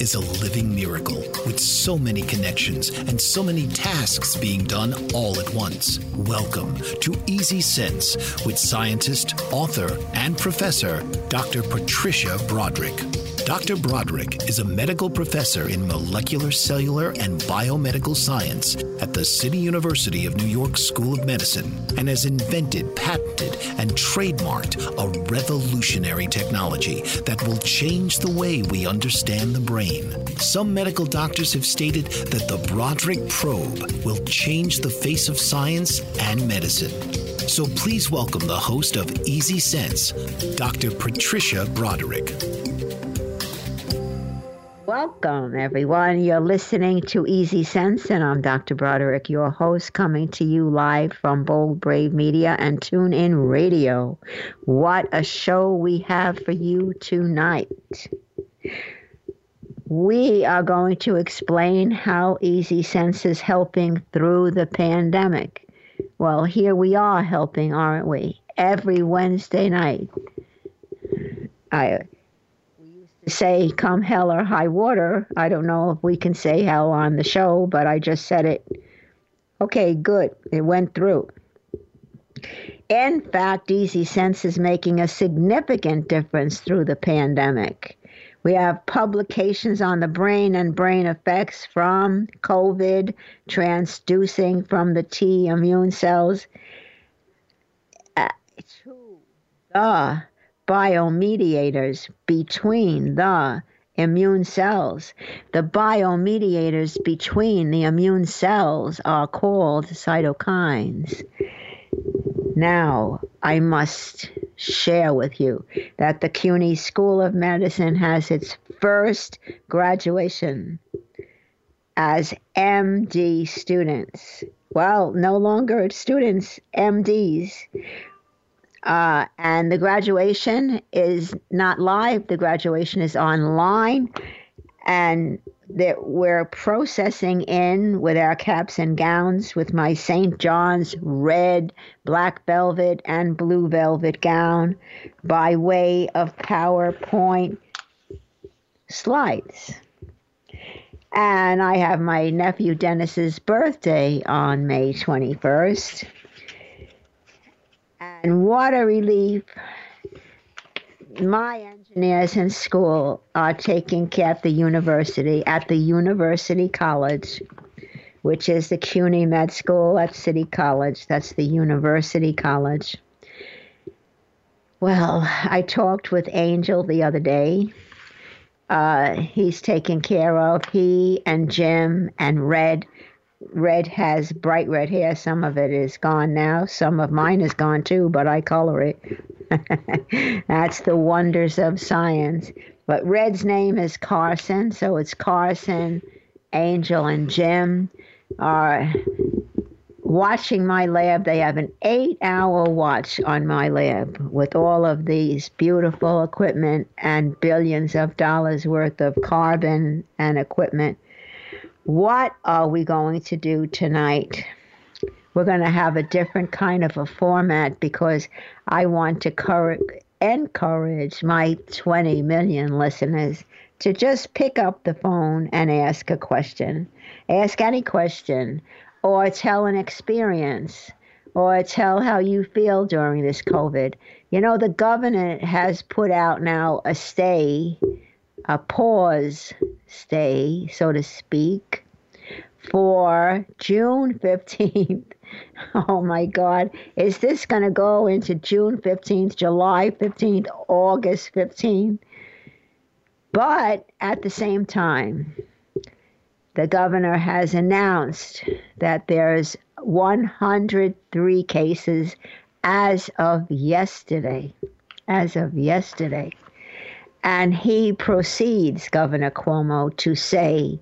Is a living miracle with so many connections and so many tasks being done all at once. Welcome to Easy Sense with scientist, author, and professor Dr. Patricia Broderick. Dr. Broderick is a medical professor in molecular, cellular, and biomedical science at the City University of New York School of Medicine and has invented, patented, and trademarked a revolutionary technology that will change the way we understand the brain. Some medical doctors have stated that the Broderick probe will change the face of science and medicine. So please welcome the host of Easy Sense, Dr. Patricia Broderick. Welcome, everyone. You're listening to Easy Sense, and I'm Dr. Broderick, your host, coming to you live from Bold Brave Media and Tune In Radio. What a show we have for you tonight. We are going to explain how Easy Sense is helping through the pandemic. Well, here we are helping, aren't we? Every Wednesday night. I say come hell or high water. I don't know if we can say hell on the show, but I just said it. Okay, good. It went through. In fact, Easy Sense is making a significant difference through the pandemic. We have publications on the brain and brain effects from COVID, transducing from the T immune cells uh, to the biomediators between the immune cells. The biomediators between the immune cells are called cytokines. Now, I must share with you that the CUNY School of Medicine has its first graduation as MD students. Well, no longer students, MDs. Uh, and the graduation is not live, the graduation is online. And that we're processing in with our caps and gowns with my St. John's red, black velvet, and blue velvet gown by way of PowerPoint slides. And I have my nephew Dennis's birthday on May 21st. And a relief my engineers in school are taking care at the university, at the University College, which is the CUNY Med School at City College. That's the University College. Well, I talked with Angel the other day. Uh, he's taken care of. He and Jim and Red red has bright red hair. Some of it is gone now. Some of mine is gone too, but I color it. That's the wonders of science. But Red's name is Carson, so it's Carson, Angel, and Jim are watching my lab. They have an eight hour watch on my lab with all of these beautiful equipment and billions of dollars worth of carbon and equipment. What are we going to do tonight? We're going to have a different kind of a format because I want to cur- encourage my 20 million listeners to just pick up the phone and ask a question. Ask any question or tell an experience or tell how you feel during this COVID. You know, the governor has put out now a stay, a pause stay, so to speak, for June 15th. Oh my God. Is this going to go into June 15th, July 15th, August 15th? But at the same time, the governor has announced that there's 103 cases as of yesterday. As of yesterday. And he proceeds, Governor Cuomo, to say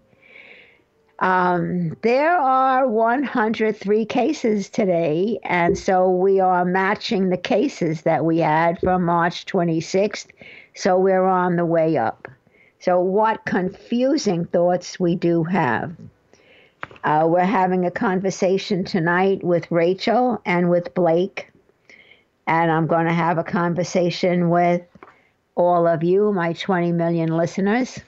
um, there are 103 cases today, and so we are matching the cases that we had from March 26th, so we're on the way up. So, what confusing thoughts we do have. Uh, we're having a conversation tonight with Rachel and with Blake, and I'm going to have a conversation with all of you, my 20 million listeners.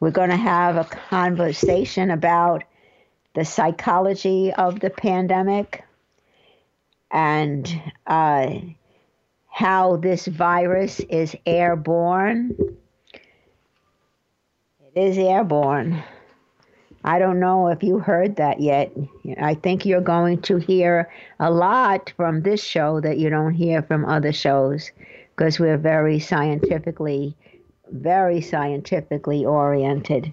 We're going to have a conversation about the psychology of the pandemic and uh, how this virus is airborne. It is airborne. I don't know if you heard that yet. I think you're going to hear a lot from this show that you don't hear from other shows because we're very scientifically very scientifically oriented.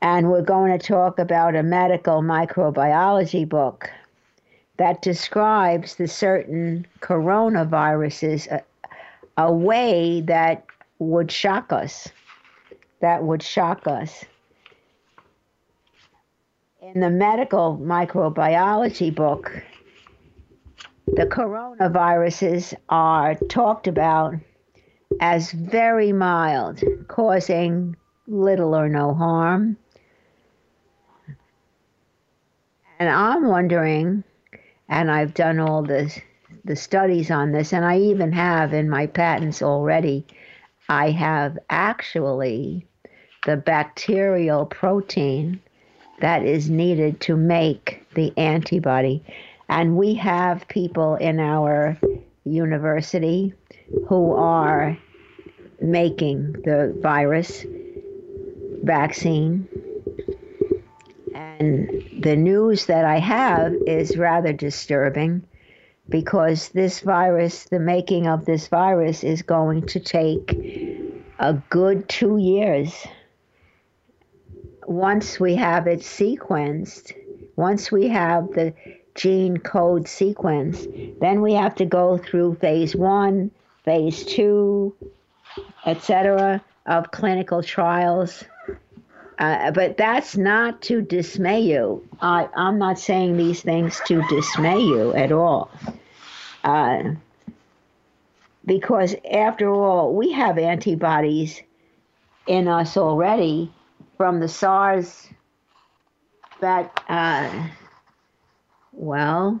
And we're going to talk about a medical microbiology book that describes the certain coronaviruses a, a way that would shock us. That would shock us. In the medical microbiology book, the coronaviruses are talked about as very mild, causing little or no harm. And I'm wondering, and I've done all the, the studies on this, and I even have in my patents already, I have actually the bacterial protein that is needed to make the antibody. And we have people in our university who are making the virus vaccine. And the news that I have is rather disturbing because this virus, the making of this virus, is going to take a good two years. Once we have it sequenced, once we have the gene code sequence, then we have to go through phase one, phase two, etc., of clinical trials. Uh, but that's not to dismay you. I, I'm not saying these things to dismay you at all. Uh, because after all, we have antibodies in us already from the SARS that, uh, well,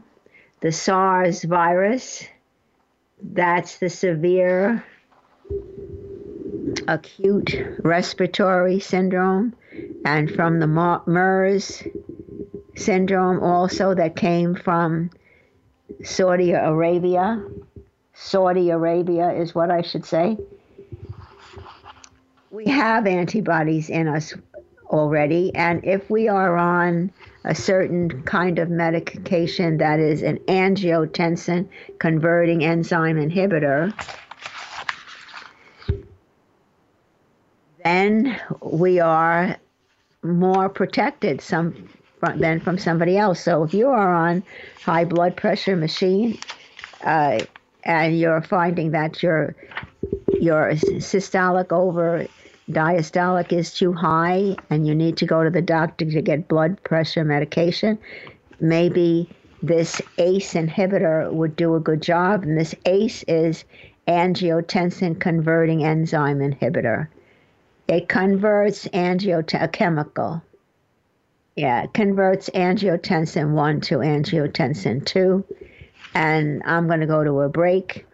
the SARS virus, that's the severe acute respiratory syndrome and from the MERS syndrome also that came from Saudi Arabia. Saudi Arabia is what I should say. We have antibodies in us already, and if we are on a certain kind of medication that is an angiotensin converting enzyme inhibitor, then we are more protected. Some than from somebody else. So if you are on high blood pressure machine uh, and you're finding that your your systolic over diastolic is too high and you need to go to the doctor to get blood pressure medication, maybe this ACE inhibitor would do a good job. And this ACE is angiotensin converting enzyme inhibitor. It converts angiotensin, a chemical. Yeah, it converts angiotensin 1 to angiotensin 2. And I'm going to go to a break.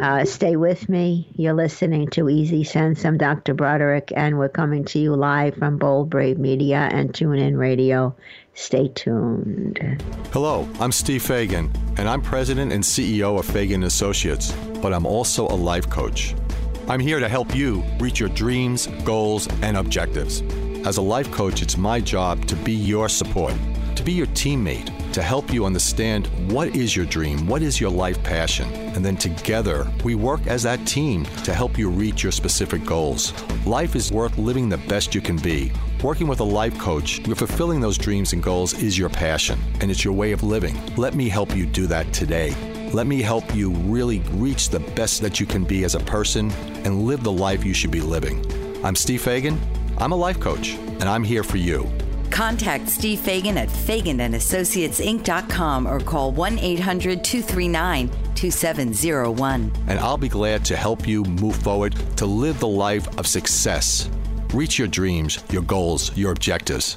Uh, stay with me. You're listening to Easy Sense. I'm Dr. Broderick, and we're coming to you live from Bold Brave Media and TuneIn Radio. Stay tuned. Hello, I'm Steve Fagan, and I'm president and CEO of Fagan Associates, but I'm also a life coach. I'm here to help you reach your dreams, goals, and objectives. As a life coach, it's my job to be your support, to be your teammate to help you understand what is your dream, what is your life passion, and then together we work as that team to help you reach your specific goals. Life is worth living the best you can be. Working with a life coach, you're fulfilling those dreams and goals is your passion, and it's your way of living. Let me help you do that today. Let me help you really reach the best that you can be as a person and live the life you should be living. I'm Steve Fagan. I'm a life coach, and I'm here for you. Contact Steve Fagan at FaganandAssociatesInc.com or call 1 800 239 2701. And I'll be glad to help you move forward to live the life of success. Reach your dreams, your goals, your objectives.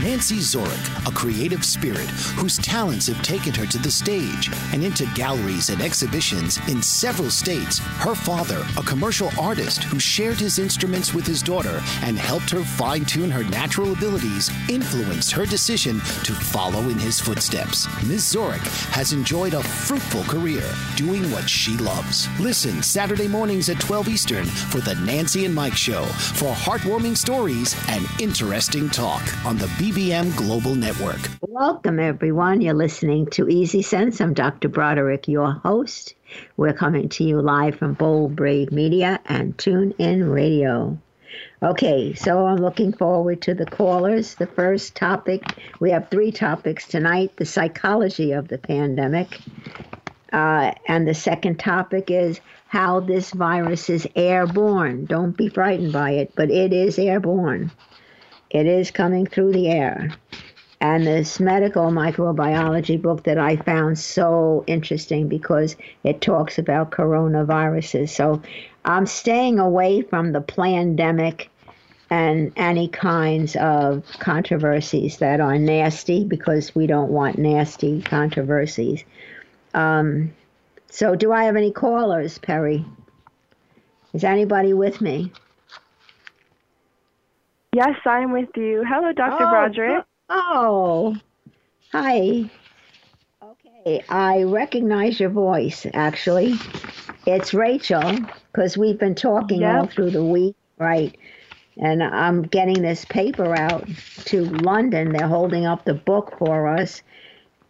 Nancy Zorik, a creative spirit whose talents have taken her to the stage and into galleries and exhibitions in several states. Her father, a commercial artist who shared his instruments with his daughter and helped her fine tune her natural abilities, influenced her decision to follow in his footsteps. Ms. Zorik has enjoyed a fruitful career doing what she loves. Listen Saturday mornings at 12 Eastern for the Nancy and Mike Show for heartwarming stories and interesting talk on the BBM Global Network. Welcome, everyone. You're listening to Easy Sense. I'm Dr. Broderick, your host. We're coming to you live from Bold Brave Media and Tune In Radio. Okay, so I'm looking forward to the callers. The first topic, we have three topics tonight the psychology of the pandemic. Uh, and the second topic is how this virus is airborne. Don't be frightened by it, but it is airborne. It is coming through the air. And this medical microbiology book that I found so interesting because it talks about coronaviruses. So I'm staying away from the pandemic and any kinds of controversies that are nasty because we don't want nasty controversies. Um, so, do I have any callers, Perry? Is anybody with me? Yes, I'm with you. Hello, Dr. Oh, Broderick. Oh, hi. Okay, I recognize your voice, actually. It's Rachel, because we've been talking all through the week, right? And I'm getting this paper out to London. They're holding up the book for us.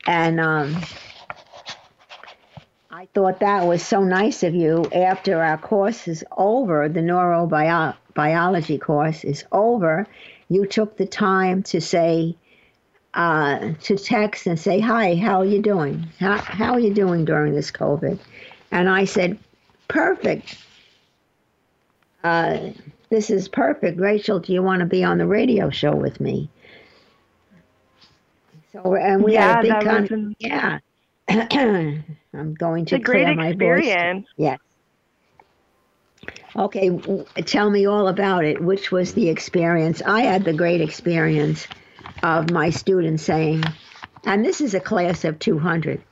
And um, I thought that was so nice of you. After our course is over, the neurobiology course is over, you took the time to say, uh, to text and say, "Hi, how are you doing? How how are you doing during this COVID?" And I said, "Perfect. Uh, this is perfect, Rachel. Do you want to be on the radio show with me?" So and we yeah, had a big con- an, yeah. I'm going to clear my voice. experience. Yes. Okay, tell me all about it. Which was the experience? I had the great experience of my students saying, and this is a class of 200,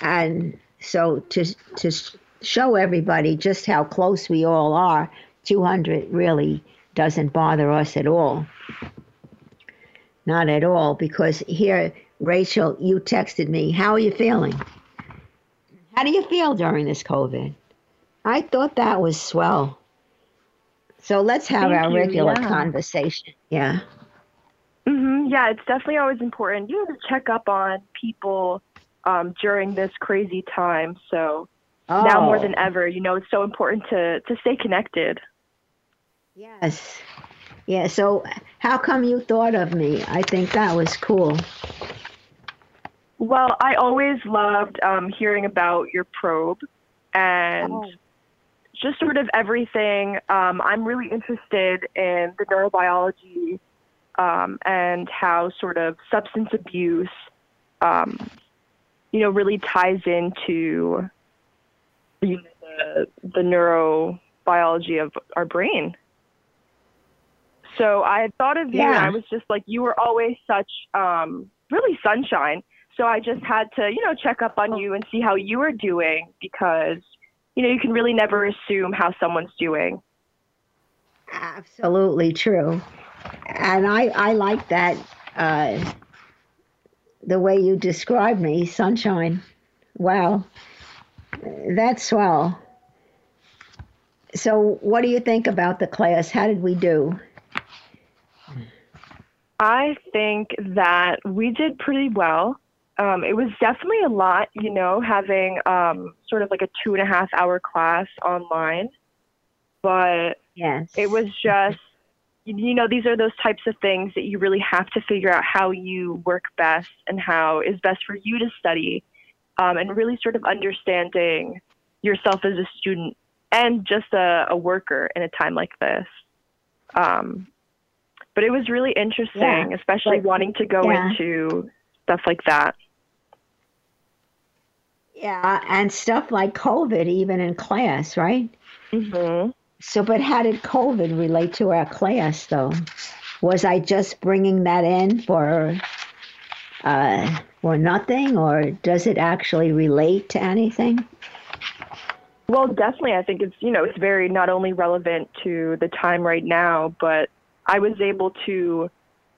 and so to to show everybody just how close we all are, 200 really doesn't bother us at all. Not at all, because here Rachel, you texted me. How are you feeling? How do you feel during this COVID? I thought that was swell. So let's have Thank our you, regular yeah. conversation. Yeah. hmm Yeah, it's definitely always important, you know, to check up on people um, during this crazy time. So now more Oh, than ever, you know, it's so important to to stay connected. Yes. Yeah. So how come you thought of me? I think that was cool. Well, I always loved um, hearing about your probe and Oh. Just sort of everything. Um, I'm really interested in the neurobiology um, and how sort of substance abuse, um, you know, really ties into you know, the, the neurobiology of our brain. So I had thought of you, and Yeah. I was just like, you were always such um, really sunshine. So I just had to, you know, check up on you and see how you were doing because, you know, you can really never assume how someone's doing. Absolutely true. And I, I like that, uh, the way you describe me, sunshine. Wow. That's swell. So, what do you think about the class? How did we do? I think that we did pretty well. Um, it was definitely a lot, you know, having um, sort of like a two and a half hour class online. But Yes. it was just, you know, these are those types of things that you really have to figure out how you work best and how is best for you to study, um, and really sort of understanding yourself as a student and just a, a worker in a time like this. Um, but it was really interesting, Yeah, especially like- wanting to go yeah. into stuff like that. Yeah, and stuff like COVID, even in class, right? hmm So, but how did COVID relate to our class, though? Was I just bringing that in for uh, for nothing, or does it actually relate to anything? Well, definitely. I think it's, you know, it's very not only relevant to the time right now, but I was able to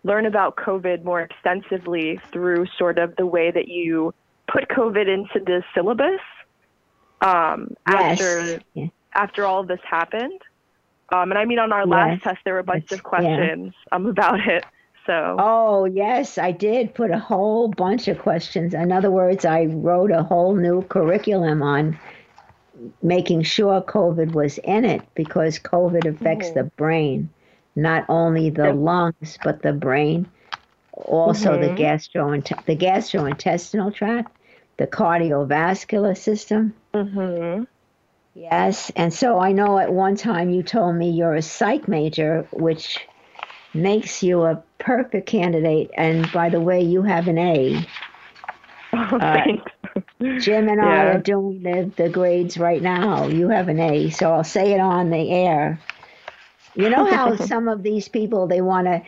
learn about COVID more extensively through sort of the way that you put COVID into the syllabus um, after Yeah. after all this happened. Um, and I mean, on our last Yes. test, there were a bunch That's- of questions um, about it. So, Oh, yes, I did put a whole bunch of questions. In other words, I wrote a whole new curriculum on making sure COVID was in it because COVID affects the brain, not only the lungs but the brain, also the Mhm. gastro the gastrointestinal tract, the cardiovascular system. Mm-hmm. Yes, and so I know at one time you told me you're a psych major, which makes you a perfect candidate. And by the way, you have an A. Oh, thanks. Jim and I are doing the, the grades right now. You have an A, so I'll say it on the air. You know how some of these people they want to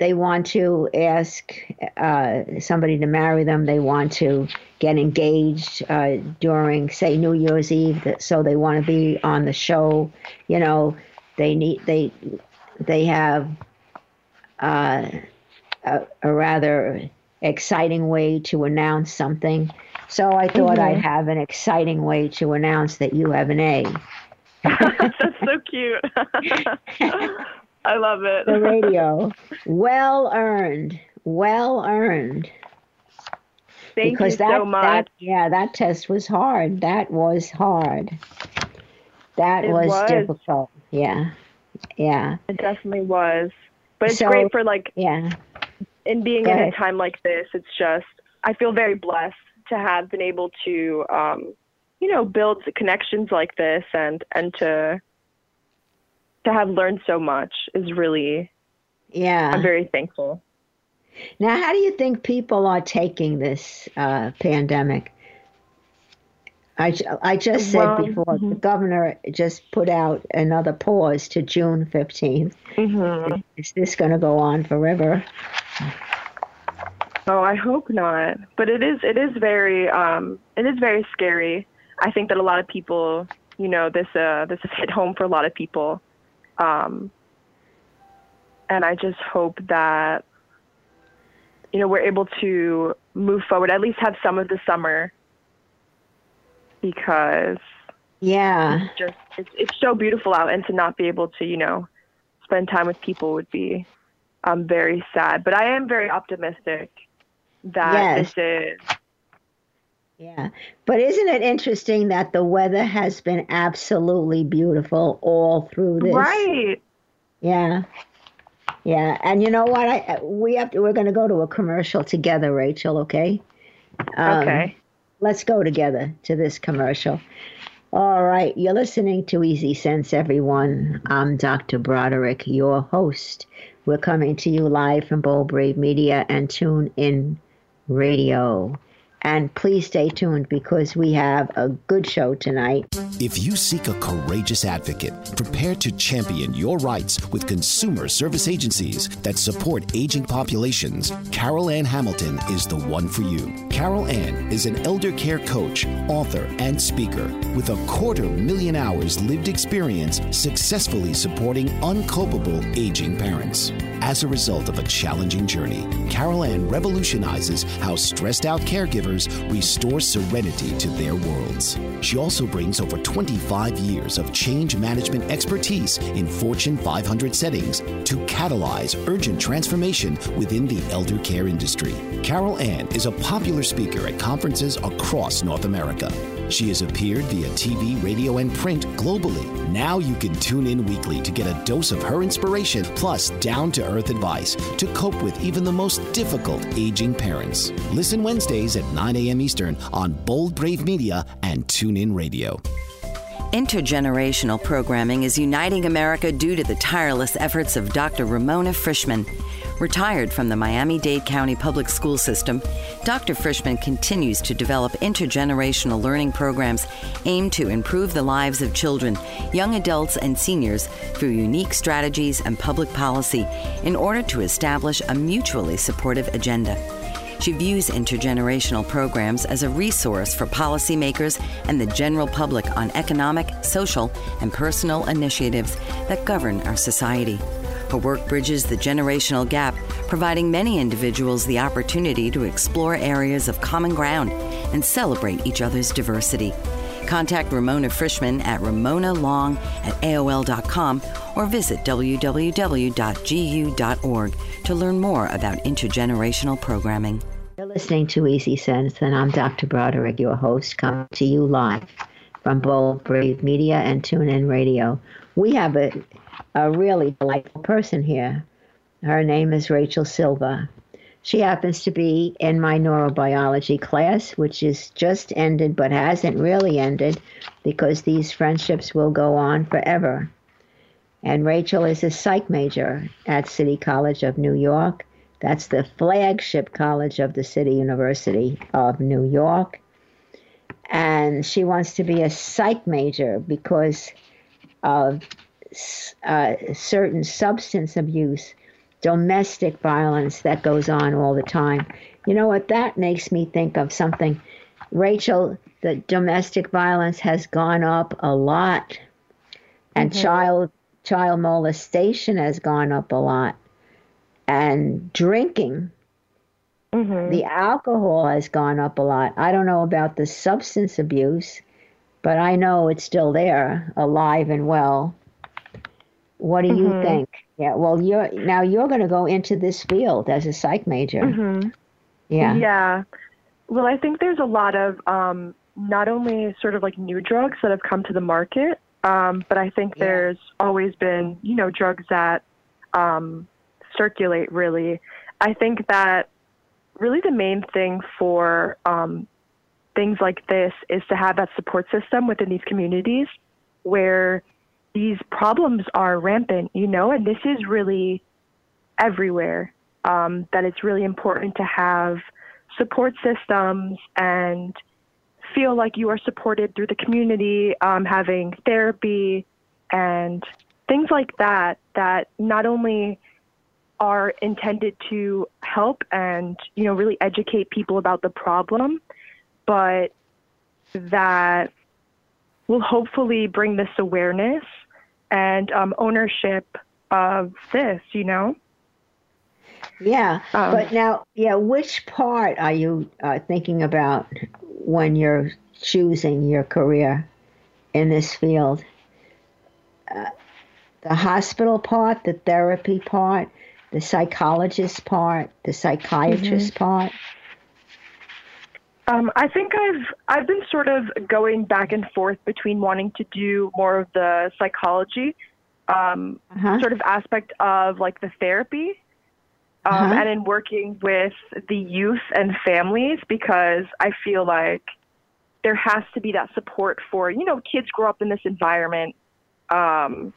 they want to ask uh, somebody to marry them. They want to get engaged uh, during, say, New Year's Eve. that- So they want to be on the show. You know, they need they they have uh, a, a rather exciting way to announce something. So I thought I'd have an exciting way to announce that you have an A. That's so cute. I love it. The radio, well earned, well earned. Thank because you that, so much. that yeah, that test was hard. That was hard. That was, was. difficult. Yeah, yeah, It definitely was. But it's So- great for like yeah. in being Go in a time like this. It's just I feel very blessed to have been able to, um, you know, build connections like this and and to to have learned so much is really Yeah. I'm very thankful. Now, how do you think people are taking this uh, pandemic? I, I just said Well, before, the governor just put out another pause to June 15th. hmm Is this going to go on forever? Oh, I hope not. But it is it is very um it is very scary. I think that a lot of people, you know, this uh this has hit home for a lot of people. Um and I just hope that you know, we're able to move forward, at least have some of the summer because Yeah. it's just it's, it's so beautiful out and to not be able to, you know, spend time with people would be um, very sad. But I am very optimistic that Yes. this is Yeah. But isn't it interesting that the weather has been absolutely beautiful all through this? right. Yeah. Yeah. And you know what? I we have to we're gonna go to a commercial together, Rachel, okay? Um, Okay. Let's go together to this commercial. All right, you're listening to Easy Sense, everyone. I'm Dr. Broderick, your host. We're coming to you live from Bold Brave Media and Tune In Radio. And please stay tuned because we have a good show tonight. If you seek a courageous advocate prepared to champion your rights with consumer service agencies that support aging populations, Carol Ann Hamilton is the one for you. Carol Ann is an elder care coach, author, and speaker with a quarter million hours lived experience successfully supporting uncopable aging parents. As a result of a challenging journey, Carol Ann revolutionizes how stressed out caregivers restore serenity to their worlds. She also brings over 25 years of change management expertise in Fortune 500 settings to catalyze urgent transformation within the elder care industry. Carol Ann is a popular speaker at conferences across North America. She has appeared via TV, radio, and print globally. Now you can tune in weekly to get a dose of her inspiration plus down to earth advice to cope with even the most difficult aging parents. Listen Wednesdays at 9 a.m. Eastern on Bold Brave Media and TuneIn Radio. Intergenerational programming is uniting America due to the tireless efforts of Dr. Ramona Frischman. Retired from the Miami Dade County Public School System, Dr. Frischman continues to develop intergenerational learning programs aimed to improve the lives of children, young adults, and seniors through unique strategies and public policy in order to establish a mutually supportive agenda. She views intergenerational programs as a resource for policymakers and the general public on economic, social, and personal initiatives that govern our society. Her work bridges the generational gap, providing many individuals the opportunity to explore areas of common ground and celebrate each other's diversity. Contact Ramona Frischman at ramonalong at AOL.com or visit www.gu.org to learn more about intergenerational programming. You're listening to Easy Sense, and I'm Dr. Broderick, your host, coming to you live from Bold Brave Media and TuneIn Radio. We have a, a really delightful person here. Her name is Rachel Silva. She happens to be in my neurobiology class, which is just ended but hasn't really ended because these friendships will go on forever. And Rachel is a psych major at City College of New York. That's the flagship college of the City University of New York. And she wants to be a psych major because of uh, certain substance abuse, domestic violence that goes on all the time. You know what? That makes me think of something. Rachel, the domestic violence has gone up a lot, and child child molestation has gone up a lot, and drinking. The alcohol has gone up a lot. I don't know about the substance abuse, but I know it's still there, alive and well. What do you think? Yeah, well, you're now you're going to go into this field as a psych major. Yeah. Yeah. Well, I think there's a lot of um, not only sort of like new drugs that have come to the market, um, but I think Yeah. there's always been, you know, drugs that um, circulate really. I think that really the main thing for um, things like this is to have that support system within these communities where these problems are rampant, you know, and this is really everywhere. Um, that it's really important to have support systems and feel like you are supported through the community, um, having therapy and things like that, that not only are intended to help and, you know, really educate people about the problem, but that will hopefully bring this awareness and um, ownership of this, you know? Yeah, Um, but now, yeah, which part are you uh, thinking about when you're choosing your career in this field? Uh, the hospital part, the therapy part, the psychologist part, the psychiatrist part. Um, I think I've I've been sort of going back and forth between wanting to do more of the psychology, um, Uh-huh. sort of aspect of like the therapy, um, Uh-huh. and in working with the youth and families because I feel like there has to be that support for you know kids grow up in this environment, um,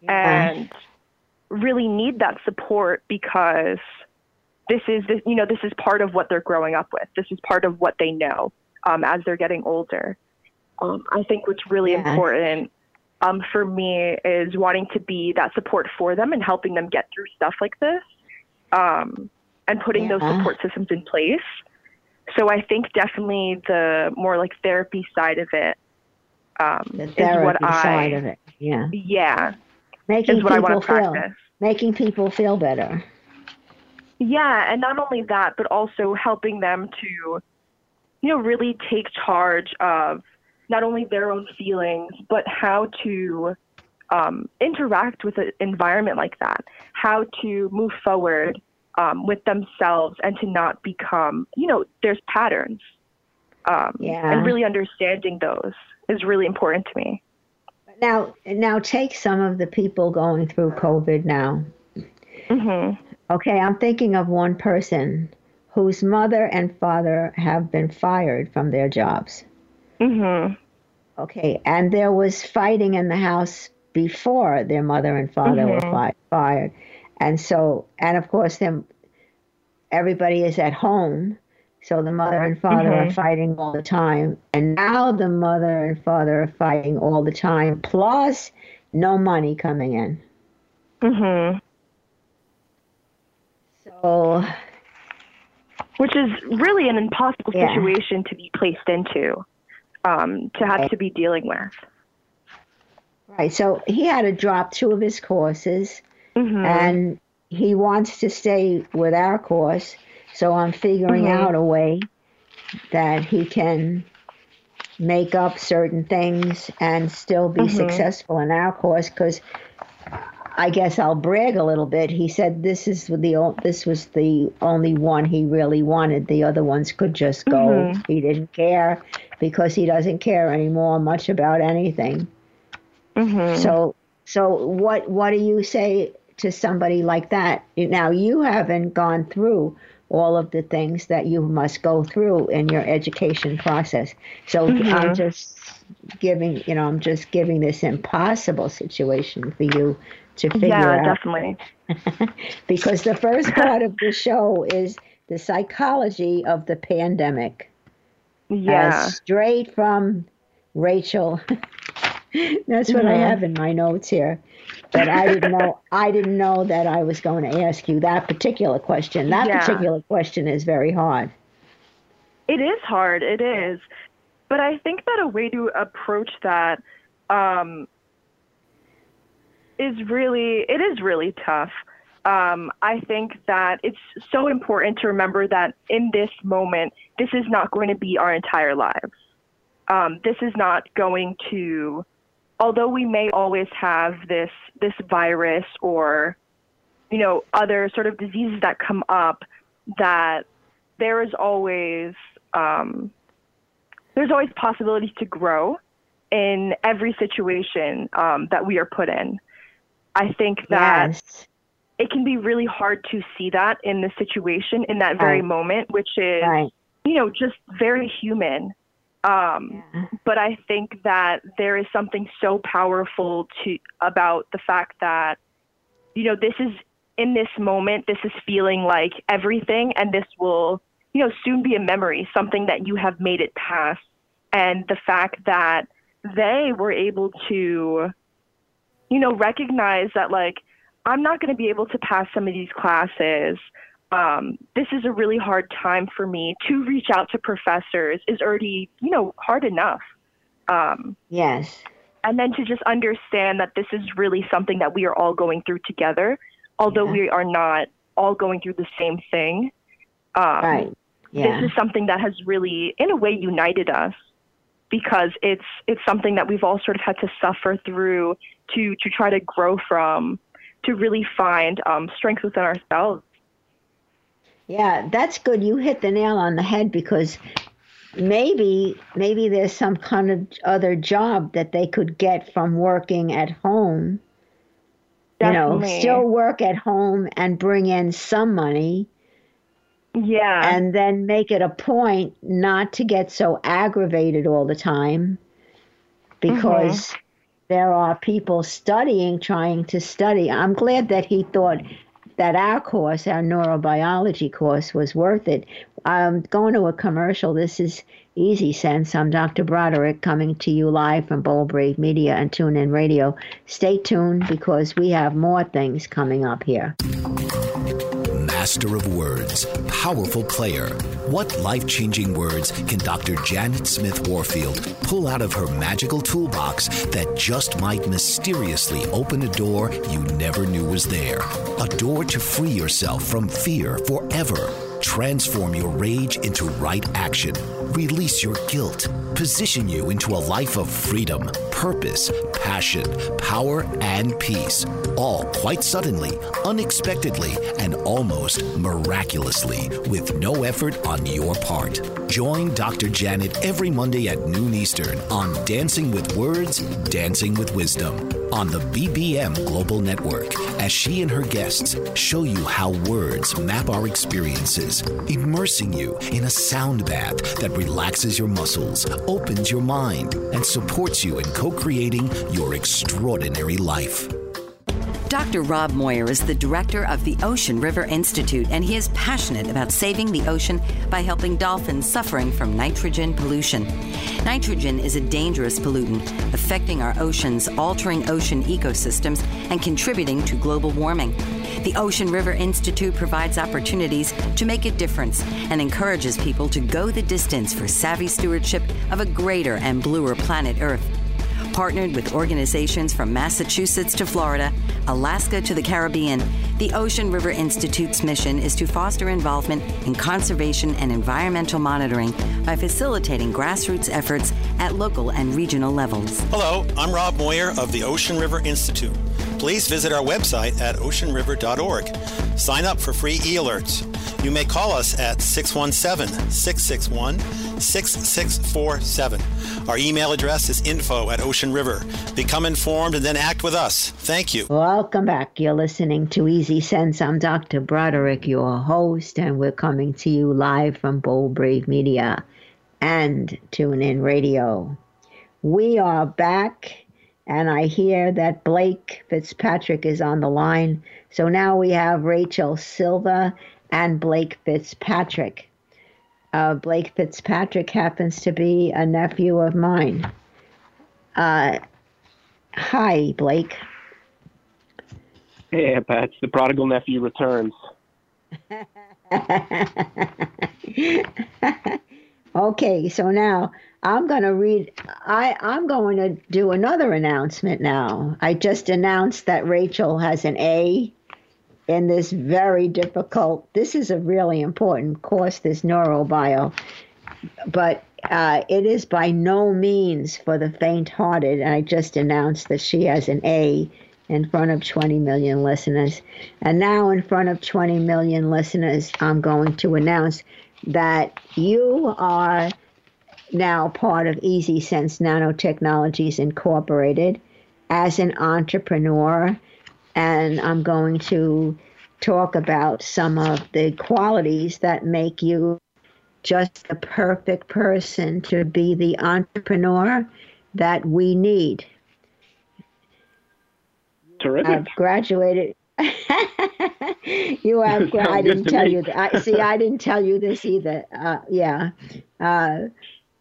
Yeah. and really need that support because this is the, you know this is part of what they're growing up with. This is part of what they know um, as they're getting older. Um, I think what's really Yeah. important um, for me is wanting to be that support for them and helping them get through stuff like this, um, and putting those support systems in place. So I think definitely the more like therapy side of it um, The is therapy what I side of it. Yeah. yeah Making is what I people want to feel practice. making people feel better. Yeah, and not only that, but also helping them to, you know, really take charge of not only their own feelings, but how to um, interact with an environment like that, how to move forward um, with themselves and to not become, you know, there's patterns. Um, Yeah. And really understanding those is really important to me. Now, now take some of the people going through COVID now. hmm Okay, I'm thinking of one person whose mother and father have been fired from their jobs. hmm Okay, and there was fighting in the house before their mother and father were Mhm. fi- fired. And so, and of course, them everybody is at home, so the mother and father are Mhm. fighting all the time. And now the mother and father are fighting all the time, plus no money coming in. hmm So, which is really an impossible Yeah. situation to be placed into, um, to have Right. to be dealing with. right, so he had to drop two of his courses. hmm and he wants to stay with our course. So I'm figuring Mhm. out a way that he can make up certain things and still be Mhm. successful in our course because I guess I'll brag a little bit. He said this is the this was the only one he really wanted. The other ones could just go. Mhm. He didn't care because he doesn't care anymore much about anything. hmm So, so what what do you say to somebody like that? Now you haven't gone through all of the things that you must go through in your education process. So I'm Mhm. just giving, you know, I'm just giving this impossible situation for you to figure yeah, out definitely. because the first part of the show is the psychology of the pandemic. uh, straight from Rachel. That's what I Mhm. have in my notes here. But I didn't know I didn't know that I was going to ask you that particular question. That Yeah. particular question is very hard. It is hard. It is. But I think that a way to approach that um, is really, it is really tough. Um, I think that it's so important to remember that in this moment, this is not going to be our entire lives. Um, this is not going to, although we may always have this this virus or, you know, other sort of diseases that come up, that there is always um, there's always possibilities to grow in every situation um, that we are put in. I think that yes. it can be really hard to see that in the situation in that very Right. moment, which is Right. you know just very human. Um, Yeah. but I think that there is something so powerful to about the fact that you know this is in this moment this is feeling like everything and this will you know soon be a memory something that you have made it past and the fact that they were able to you know recognize that like I'm not going to be able to pass some of these classes um, this is a really hard time for me to reach out to professors is already you know hard enough um, Yes. and then to just understand that this is really something that we are all going through together although Yeah. we are not all going through the same thing. Um, right. Yeah. This is something that has really, in a way, united us because it's it's something that we've all sort of had to suffer through to to try to grow from, to really find um, strength within ourselves. Yeah, that's good. You hit the nail on the head because maybe maybe there's some kind of other job that they could get from working at home. Definitely. You know, still work at home and bring in some money. Yeah. And then make it a point not to get so aggravated all the time because mm-hmm. there are people studying, trying to study. I'm glad that he thought that our course, our neurobiology course, was worth it. I'm going to a commercial. This is Easy Sense. I'm Dr. Broderick coming to you live from Bold Brave Media and TuneIn Radio. Stay tuned because we have more things coming up here. Master of words, powerful player. What life changing words can Dr. Janet Smith Warfield pull out of her magical toolbox that just might mysteriously open a door you never knew was there? A door to free yourself from fear forever. Transform your rage into right action. Release your guilt. Position you into a life of freedom, purpose, passion, power, and peace. All quite suddenly, unexpectedly, and almost miraculously with no effort on your part. Join Dr. Janet every Monday at noon Eastern on Dancing with Words, Dancing with Wisdom on the BBM Global Network as she and her guests show you how words map our experiences, immersing you in a sound bath that relaxes your muscles, opens your mind, and supports you in co creating your extraordinary life. Dr. Rob Moir is the director of the Ocean River Institute, and he is passionate about saving the ocean by helping dolphins suffering from nitrogen pollution. Nitrogen is a dangerous pollutant affecting our oceans, altering ocean ecosystems, and contributing to global warming. The Ocean River Institute provides opportunities to make a difference and encourages people to go the distance for savvy stewardship of a greater and bluer planet Earth partnered with organizations from Massachusetts to Florida, Alaska to the Caribbean. The Ocean River Institute's mission is to foster involvement in conservation and environmental monitoring by facilitating grassroots efforts at local and regional levels. Hello, I'm Rob Moir of the Ocean River Institute. Please visit our website at oceanriver.org. Sign up for free e alerts. You may call us at 617 661 6647. Our email address is info at Ocean River. Become informed and then act with us. Thank you. Welcome back. You're listening to Easy Sense. I'm Dr. Broderick, your host, and we're coming to you live from Bold Brave Media and TuneIn Radio. We are back, and I hear that Blake Fitzpatrick is on the line. So now we have Rachel Silva and Blake Fitzpatrick. Uh, Blake Fitzpatrick happens to be a nephew of mine. Uh, hi, Blake. Hey, Pat. The prodigal nephew returns. okay, so now I'm going to read. I I'm going to do another announcement now. I just announced that Rachel has an A in this very difficult. This is a really important course, this neurobio, but uh, it is by no means for the faint-hearted. And I just announced that she has an A in front of 20 million listeners, and now in front of 20 million listeners, I'm going to announce that you are now part of Easy Sense Nanotechnologies Incorporated as an entrepreneur and I'm going to talk about some of the qualities that make you just the perfect person to be the entrepreneur that we need. Terrific. I've graduated. you have. I didn't tell you. That. I see. I didn't tell you this either. Uh, yeah. Uh,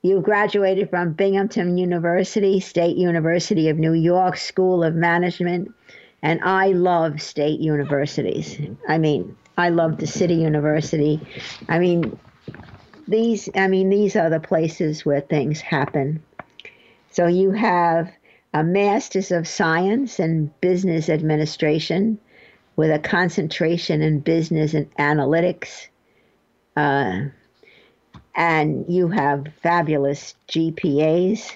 you graduated from Binghamton University, State University of New York School of Management, and I love state universities. I mean, I love the city university. I mean, these I mean these are the places where things happen. So you have a master's of science in business administration with a concentration in business and analytics. Uh, and you have fabulous GPAs,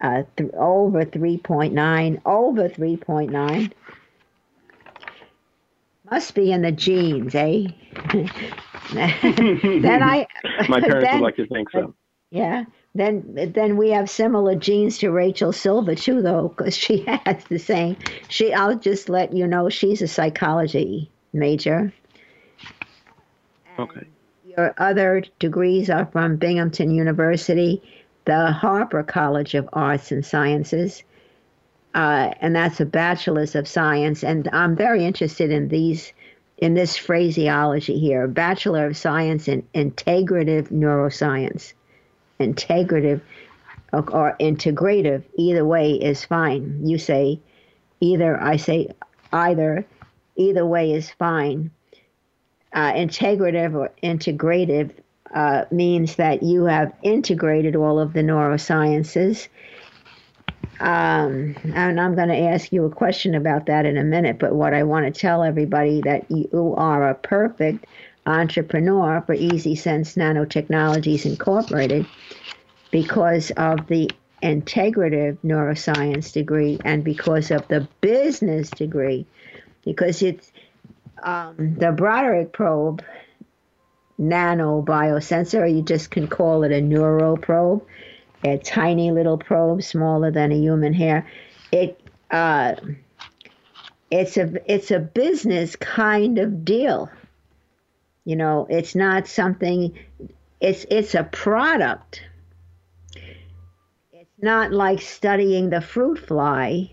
uh, th- over 3.9, over 3.9. Must be in the genes, eh? then I. My parents then, would like to think so. Yeah. Then, then we have similar genes to Rachel Silver too, though, because she has the same. She, I'll just let you know, she's a psychology major. Okay. Your other degrees are from Binghamton University, the Harper College of Arts and Sciences, uh, and that's a bachelor's of science. And I'm very interested in these, in this phraseology here: Bachelor of Science in Integrative Neuroscience, integrative or, integrative. Either way is fine. You say either. I say either. Either way is fine uh, integrative or integrative uh, means that you have integrated all of the neurosciences. Um, and I'm going to ask you a question about that in a minute, but what I want to tell everybody that you are a perfect entrepreneur for Easy Sense Nanotechnologies Incorporated because of the integrative neuroscience degree and because of the business degree, because it's um, the Broderick probe, nano biosensor, or you just can call it a neuro probe, a tiny little probe smaller than a human hair. It uh, it's a it's a business kind of deal. You know, it's not something. It's it's a product. It's not like studying the fruit fly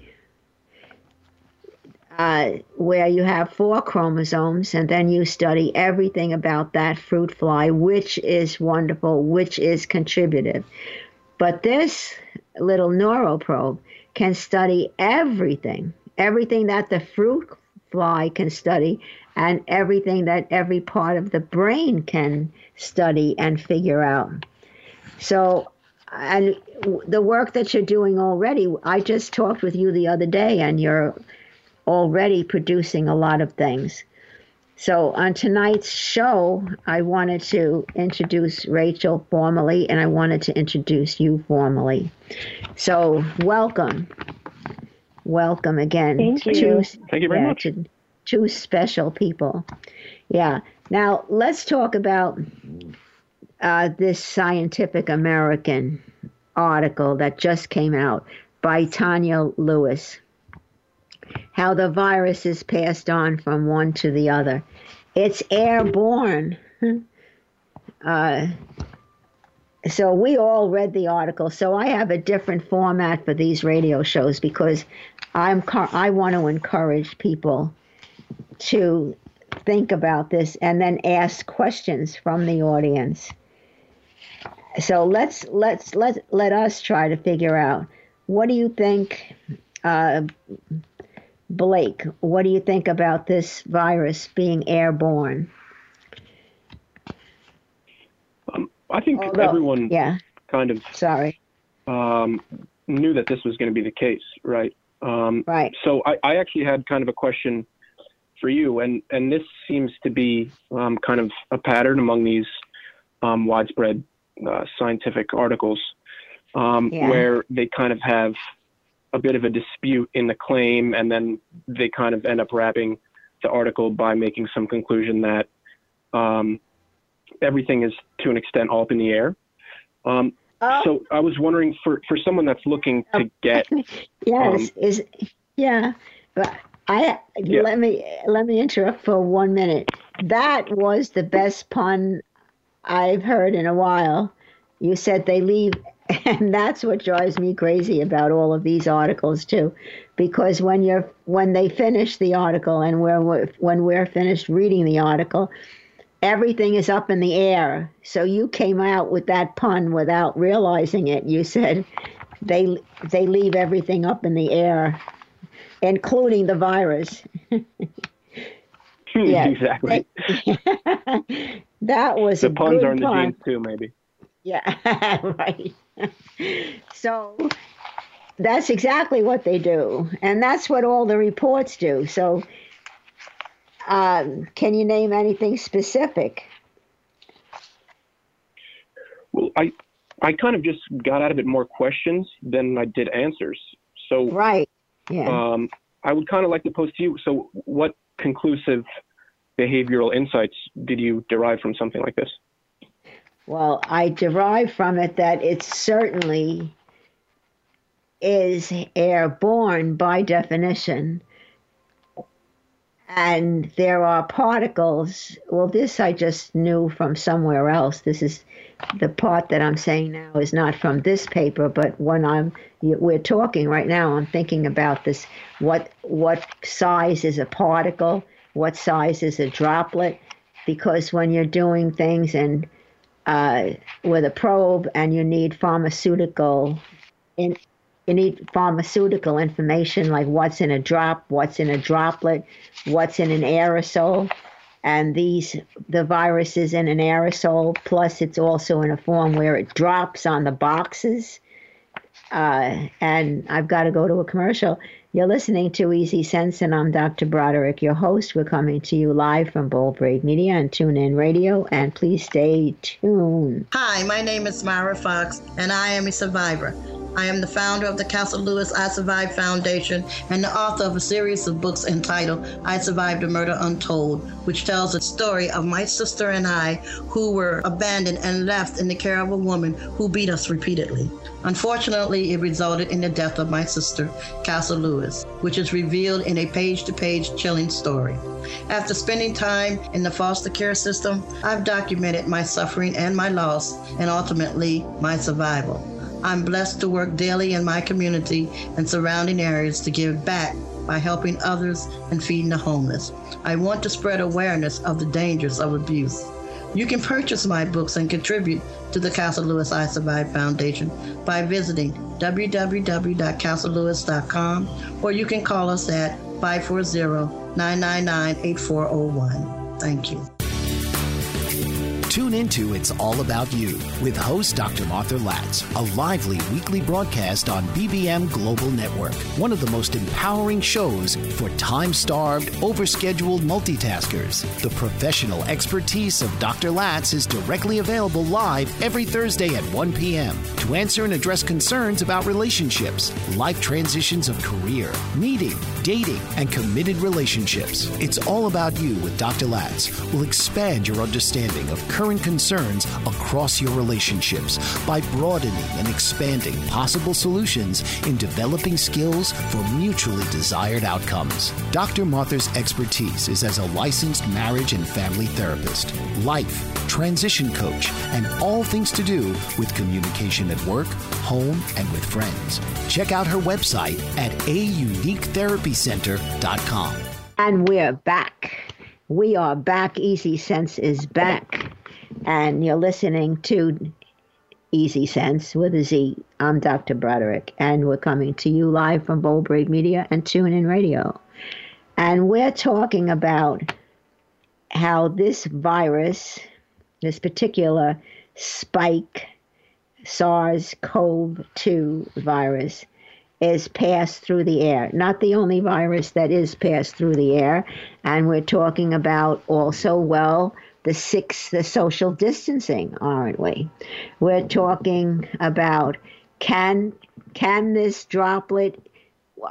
uh, where you have four chromosomes, and then you study everything about that fruit fly, which is wonderful, which is contributive. But this little neuroprobe can study everything, everything that the fruit fly can study, and everything that every part of the brain can study and figure out. So, and the work that you're doing already, I just talked with you the other day, and you're already producing a lot of things. So, on tonight's show, I wanted to introduce Rachel formally, and I wanted to introduce you formally. So, welcome. Welcome again. Thank you. Two, Thank you very yeah, much. to two special people. Yeah. Now, let's talk about uh, this Scientific American article that just came out by Tanya Lewis how the virus is passed on from one to the other. It's airborne. Uh, so we all read the article. So I have a different format for these radio shows because I'm I want to encourage people to think about this and then ask questions from the audience. So let's let's let let us try to figure out what do you think uh, Blake, what do you think about this virus being airborne? Um, I think Although- everyone Yeah, kind of sorry. um, knew that this was going to be the case, right? Um, Right. So I, I actually had kind of a question for you, and and this seems to be um, kind of a pattern among these um, widespread uh, scientific articles, um, Yeah. where they kind of have a bit of a dispute in the claim, and then they kind of end up wrapping the article by making some conclusion that um, everything is to an extent all up in the air. Um, Oh, so I was wondering for, for someone that's looking to get yes, um, is yeah, but I Yeah. let me let me interrupt for one minute. That was the best pun I've heard in a while. You said they leave, and that's what drives me crazy about all of these articles too, because when you're when they finish the article and we're when we're finished reading the article, everything is up in the air. So you came out with that pun without realizing it. You said they they leave everything up in the air, including the virus. Yeah. exactly that was the puns are in the pun. genes too, maybe. Yeah, right. so that's exactly what they do, and that's what all the reports do. So Um, can you name anything specific? Well, I I kind of just got out of it more questions than I did answers. So right, yeah. Um, I would kind of like to pose to you. So, what conclusive behavioral insights did you derive from something like this? Well, I derive from it that it certainly is airborne by definition. And there are particles. Well, this I just knew from somewhere else. This is the part that I'm saying now is not from this paper, but when I'm we're talking right now, I'm thinking about this. What what size is a particle? What size is a droplet? Because when you're doing things and uh, with a probe and you need pharmaceutical in, you need pharmaceutical information like what's in a drop, what's in a droplet, what's in an aerosol. And these, the virus is in an aerosol, plus it's also in a form where it drops on the boxes. Uh, and I've got to go to a commercial. You're listening to Easy Sense, and I'm Dr. Broderick, your host. We're coming to you live from Bold Brave Media and TuneIn Radio, and please stay tuned. Hi, my name is Myra Fox, and I am a survivor. I am the founder of the Castle Lewis I Survived Foundation and the author of a series of books entitled I Survived a Murder Untold, which tells the story of my sister and I who were abandoned and left in the care of a woman who beat us repeatedly. Unfortunately, it resulted in the death of my sister, Castle Lewis, which is revealed in a page to page chilling story. After spending time in the foster care system, I've documented my suffering and my loss, and ultimately my survival. I'm blessed to work daily in my community and surrounding areas to give back by helping others and feeding the homeless. I want to spread awareness of the dangers of abuse. You can purchase my books and contribute to the Castle Lewis I Survive Foundation by visiting www.castlelewis.com or you can call us at 540 999 8401. Thank you. Tune into It's All About You with host Dr. Martha Latz, a lively weekly broadcast on BBM Global Network, one of the most empowering shows for time starved, overscheduled multitaskers. The professional expertise of Dr. Latz is directly available live every Thursday at 1 p.m. to answer and address concerns about relationships, life transitions of career, meeting, dating, and committed relationships. It's All About You with Dr. Latz will expand your understanding of current concerns across your relationships by broadening and expanding possible solutions in developing skills for mutually desired outcomes. Dr. Martha's expertise is as a licensed marriage and family therapist, life, transition coach, and all things to do with communication at work, home, and with friends. Check out her website at auniquetherapycenter.com. And we're back. We are back. Easy Sense is back and you're listening to Easy Sense with a Z. I'm Dr. Broderick, and we're coming to you live from Bold Media and TuneIn Radio. And we're talking about how this virus, this particular spike SARS CoV 2 virus, is passed through the air. Not the only virus that is passed through the air. And we're talking about also, well, the six, the social distancing, aren't we? We're talking about can can this droplet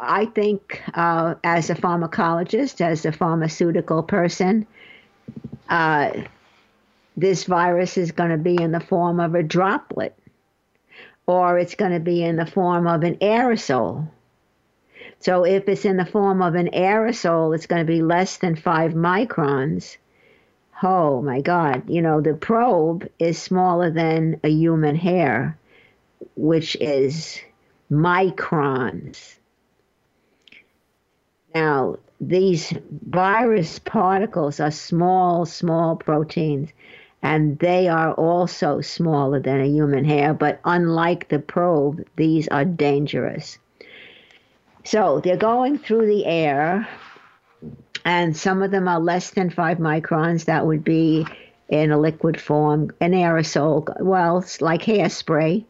I think uh, as a pharmacologist, as a pharmaceutical person, uh, this virus is going to be in the form of a droplet or it's going to be in the form of an aerosol. So if it's in the form of an aerosol, it's going to be less than five microns. Oh my God. You know, the probe is smaller than a human hair, which is microns. Now, these virus particles are small, small proteins, and they are also smaller than a human hair, but unlike the probe, these are dangerous. So they're going through the air and some of them are less than five microns. That would be in a liquid form, an aerosol. Well, it's like hairspray.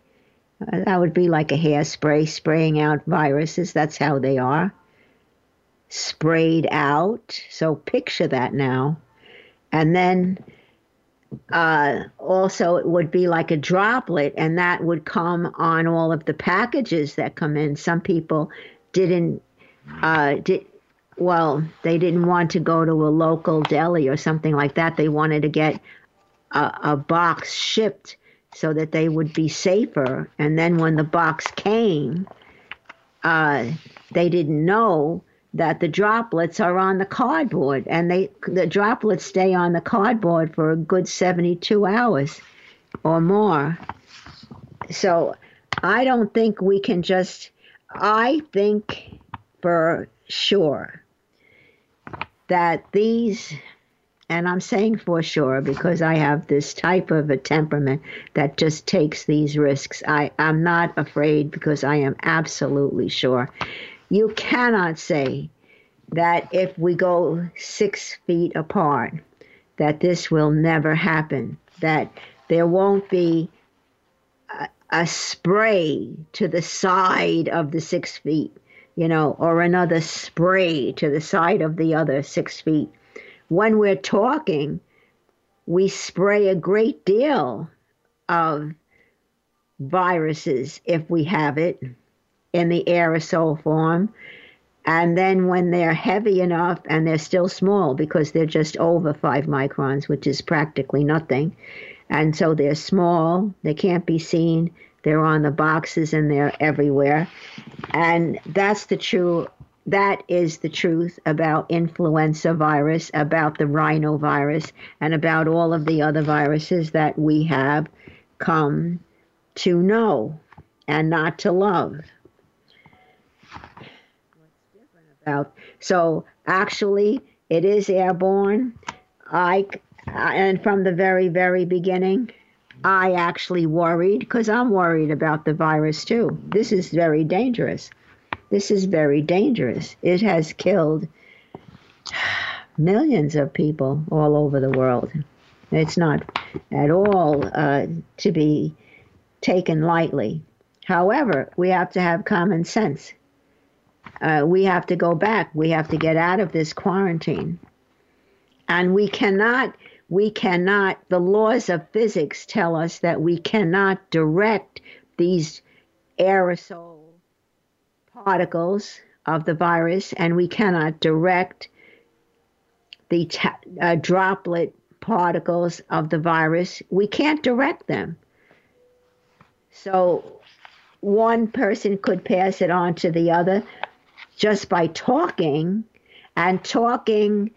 Uh, that would be like a hairspray spraying out viruses. That's how they are. sprayed out. So picture that now. And then uh, also it would be like a droplet, and that would come on all of the packages that come in. Some people didn't uh, did well, they didn't want to go to a local deli or something like that. They wanted to get a, a box shipped so that they would be safer. And then when the box came, uh, they didn't know that the droplets are on the cardboard and they the droplets stay on the cardboard for a good 72 hours or more so i don't think we can just i think for sure that these and I'm saying for sure because I have this type of a temperament that just takes these risks. I, I'm not afraid because I am absolutely sure you cannot say that if we go six feet apart, that this will never happen, that there won't be a, a spray to the side of the six feet, you know, or another spray to the side of the other six feet. When we're talking, we spray a great deal of viruses if we have it in the aerosol form. And then when they're heavy enough and they're still small because they're just over five microns, which is practically nothing. And so they're small, they can't be seen, they're on the boxes and they're everywhere. And that's the true that is the truth about influenza virus, about the rhinovirus, and about all of the other viruses that we have come to know and not to love. So actually, it is airborne. I and from the very very beginning, I actually worried because I'm worried about the virus too. This is very dangerous. This is very dangerous. It has killed millions of people all over the world. It's not at all uh, to be taken lightly. However, we have to have common sense uh, we have to go back. We have to get out of this quarantine. And we cannot, we cannot, the laws of physics tell us that we cannot direct these aerosol particles of the virus, and we cannot direct the t- uh, droplet particles of the virus. We can't direct them. So one person could pass it on to the other, just by talking and talking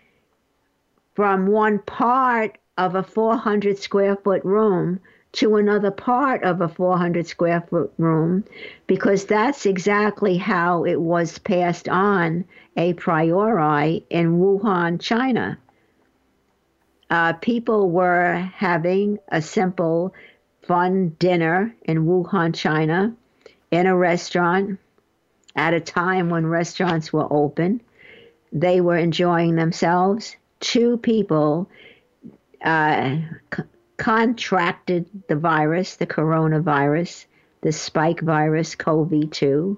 from one part of a 400 square foot room to another part of a 400 square foot room because that's exactly how it was passed on a priori in Wuhan, China. Uh, people were having a simple, fun dinner in Wuhan, China, in a restaurant at a time when restaurants were open. They were enjoying themselves. Two people uh, c- contracted the virus, the coronavirus, the spike virus, COVID 2.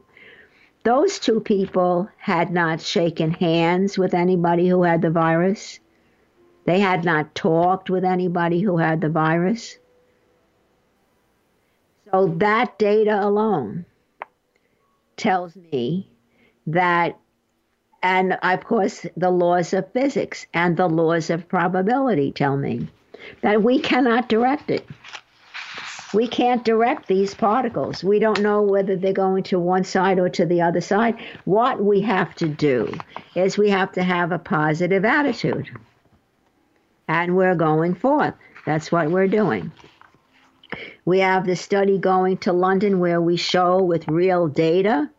Those two people had not shaken hands with anybody who had the virus. They had not talked with anybody who had the virus. So that data alone tells me that, and of course, the laws of physics and the laws of probability tell me that we cannot direct it. We can't direct these particles. We don't know whether they're going to one side or to the other side. What we have to do is we have to have a positive attitude. And we're going forth. That's what we're doing. We have the study going to London where we show with real data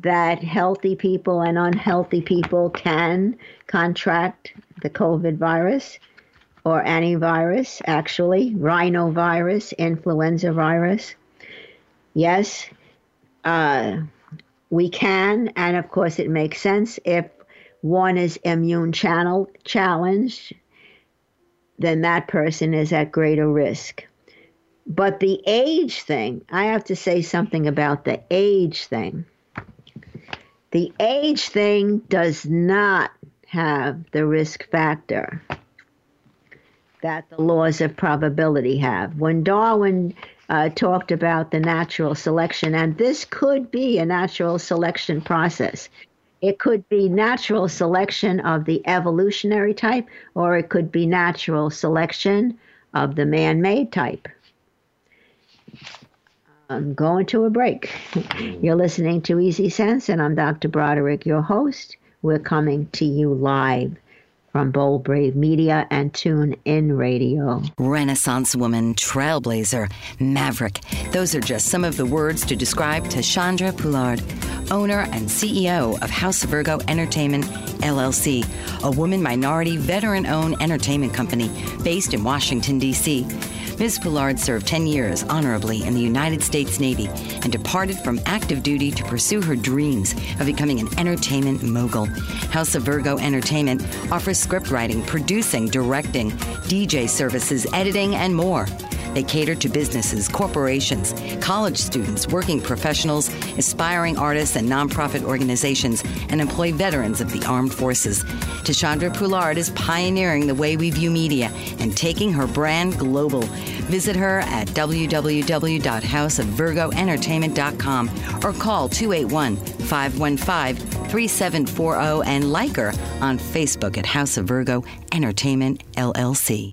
that healthy people and unhealthy people can contract the COVID virus or any virus, actually, rhinovirus, influenza virus. Yes, uh, we can, and of course, it makes sense if one is immune channel challenged, then that person is at greater risk. But the age thing, I have to say something about the age thing. The age thing does not have the risk factor that the laws of probability have. When Darwin uh, talked about the natural selection, and this could be a natural selection process. It could be natural selection of the evolutionary type, or it could be natural selection of the man made type. I'm going to a break. Mm. You're listening to Easy Sense, and I'm Dr. Broderick, your host. We're coming to you live from Bold Brave Media and Tune In Radio. Renaissance woman, trailblazer, maverick. Those are just some of the words to describe Tashandra Poulard, owner and CEO of House of Virgo Entertainment, LLC, a woman minority veteran owned entertainment company based in Washington, D.C. Ms. Poulard served 10 years honorably in the United States Navy and departed from active duty to pursue her dreams of becoming an entertainment mogul. House of Virgo Entertainment offers script writing, producing, directing, DJ services, editing, and more. They cater to businesses, corporations, college students, working professionals, aspiring artists, and nonprofit organizations, and employ veterans of the armed forces. Tashandra Poulard is pioneering the way we view media and taking her brand global. Visit her at www.houseofvirgoentertainment.com or call 281 515 3740 and like her on Facebook at House of Virgo Entertainment LLC.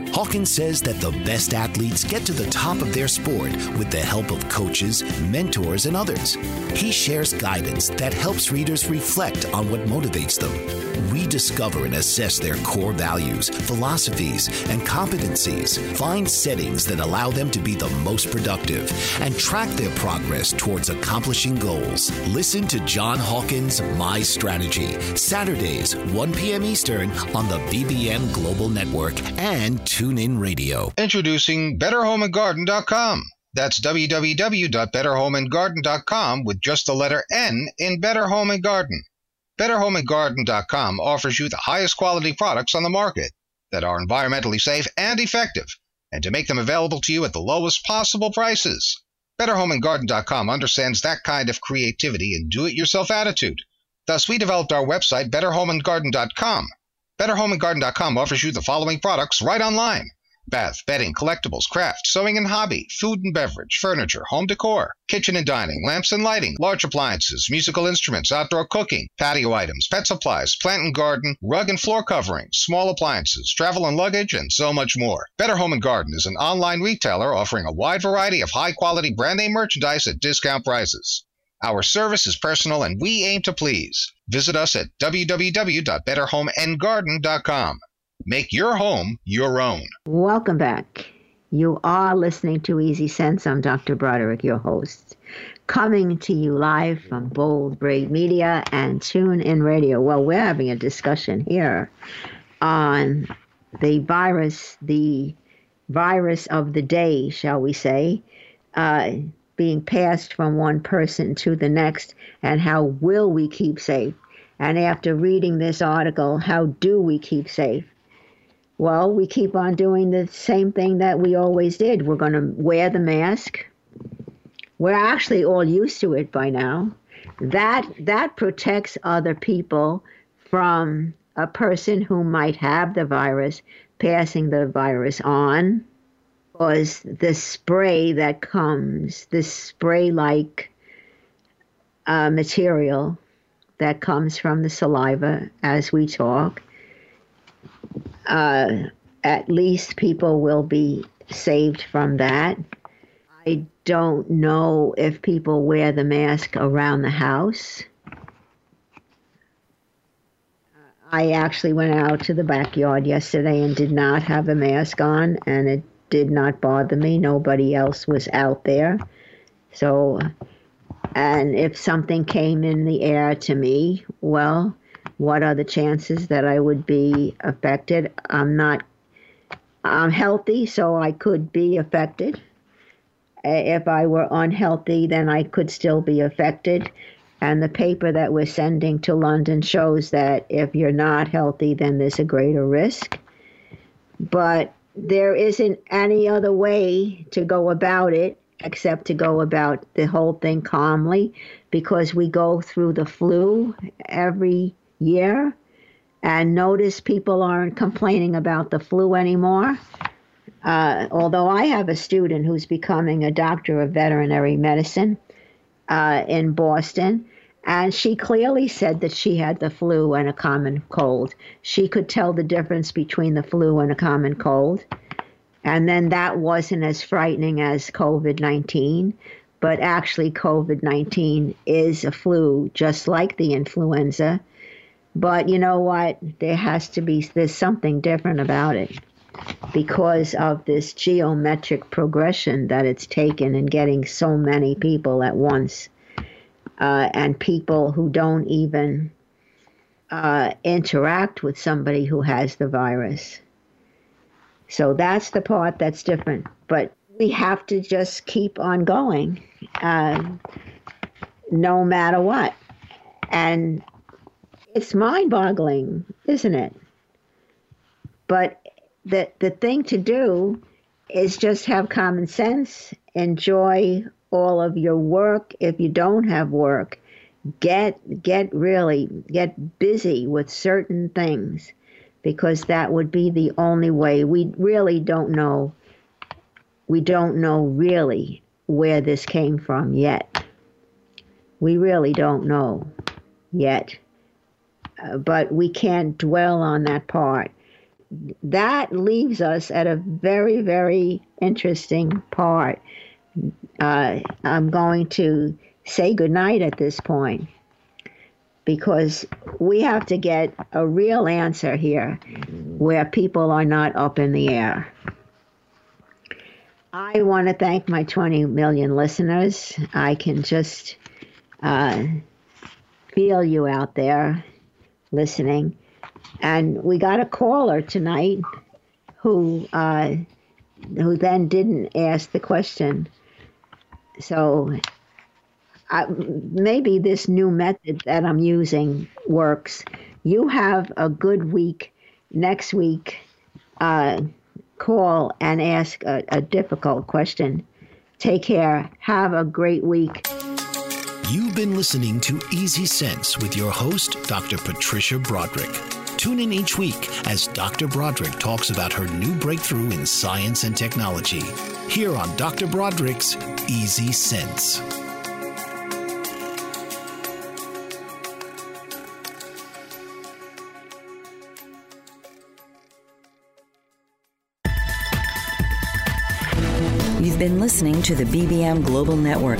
Hawkins says that the best athletes get to the top of their sport with the help of coaches, mentors, and others. He shares guidance that helps readers reflect on what motivates them, rediscover and assess their core values, philosophies, and competencies, find settings that allow them to be the most productive, and track their progress towards accomplishing goals. Listen to John Hawkins' My Strategy, Saturdays, 1 p.m. Eastern on the BBM Global Network and TuneIn Radio. Introducing BetterHomeAndGarden.com. That's www.betterhomeandgarden.com with just the letter N in Better Home and Garden. BetterHomeAndGarden.com offers you the highest quality products on the market that are environmentally safe and effective, and to make them available to you at the lowest possible prices. BetterHomeAndGarden.com understands that kind of creativity and do-it-yourself attitude. Thus, we developed our website, BetterHomeAndGarden.com. BetterHomeAndGarden.com offers you the following products right online bath, bedding, collectibles, craft, sewing and hobby, food and beverage, furniture, home decor, kitchen and dining, lamps and lighting, large appliances, musical instruments, outdoor cooking, patio items, pet supplies, plant and garden, rug and floor covering, small appliances, travel and luggage, and so much more. Better Home and Garden is an online retailer offering a wide variety of high quality brand name merchandise at discount prices. Our service is personal and we aim to please. Visit us at www.betterhomeandgarden.com. Make your home your own. Welcome back. You are listening to Easy Sense. I'm Dr. Broderick, your host, coming to you live from Bold Brave Media and Tune In Radio. Well, we're having a discussion here on the virus, the virus of the day, shall we say, uh, being passed from one person to the next, and how will we keep safe? And after reading this article, how do we keep safe? Well, we keep on doing the same thing that we always did. We're going to wear the mask. We're actually all used to it by now. That that protects other people from a person who might have the virus passing the virus on. Because the spray that comes, this spray like uh, material that comes from the saliva as we talk, uh, at least people will be saved from that. I don't know if people wear the mask around the house. I actually went out to the backyard yesterday and did not have a mask on, and it did not bother me. Nobody else was out there. So, and if something came in the air to me, well, what are the chances that I would be affected? I'm not, I'm healthy, so I could be affected. If I were unhealthy, then I could still be affected. And the paper that we're sending to London shows that if you're not healthy, then there's a greater risk. But there isn't any other way to go about it except to go about the whole thing calmly because we go through the flu every year and notice people aren't complaining about the flu anymore. Uh, although I have a student who's becoming a doctor of veterinary medicine uh, in Boston, and she clearly said that she had the flu and a common cold. She could tell the difference between the flu and a common cold. And then that wasn't as frightening as COVID 19, but actually, COVID 19 is a flu just like the influenza. But you know what? There has to be, there's something different about it because of this geometric progression that it's taken in getting so many people at once uh, and people who don't even uh, interact with somebody who has the virus. So that's the part that's different. But we have to just keep on going, uh, no matter what. And it's mind boggling, isn't it? But the, the thing to do is just have common sense, enjoy all of your work. If you don't have work, get get really get busy with certain things because that would be the only way. We really don't know. We don't know really where this came from yet. We really don't know yet. Uh, but we can't dwell on that part. That leaves us at a very, very interesting part uh, I'm going to say goodnight at this point because we have to get a real answer here where people are not up in the air. I want to thank my 20 million listeners. I can just uh, feel you out there listening. And we got a caller tonight who uh, who then didn't ask the question so I, maybe this new method that I'm using works. You have a good week next week. Uh, call and ask a, a difficult question. Take care. Have a great week. You've been listening to Easy Sense with your host, Dr. Patricia Broderick. Tune in each week as Dr. Broderick talks about her new breakthrough in science and technology. Here on Dr. Broderick's Easy Sense. You've been listening to the BBM Global Network.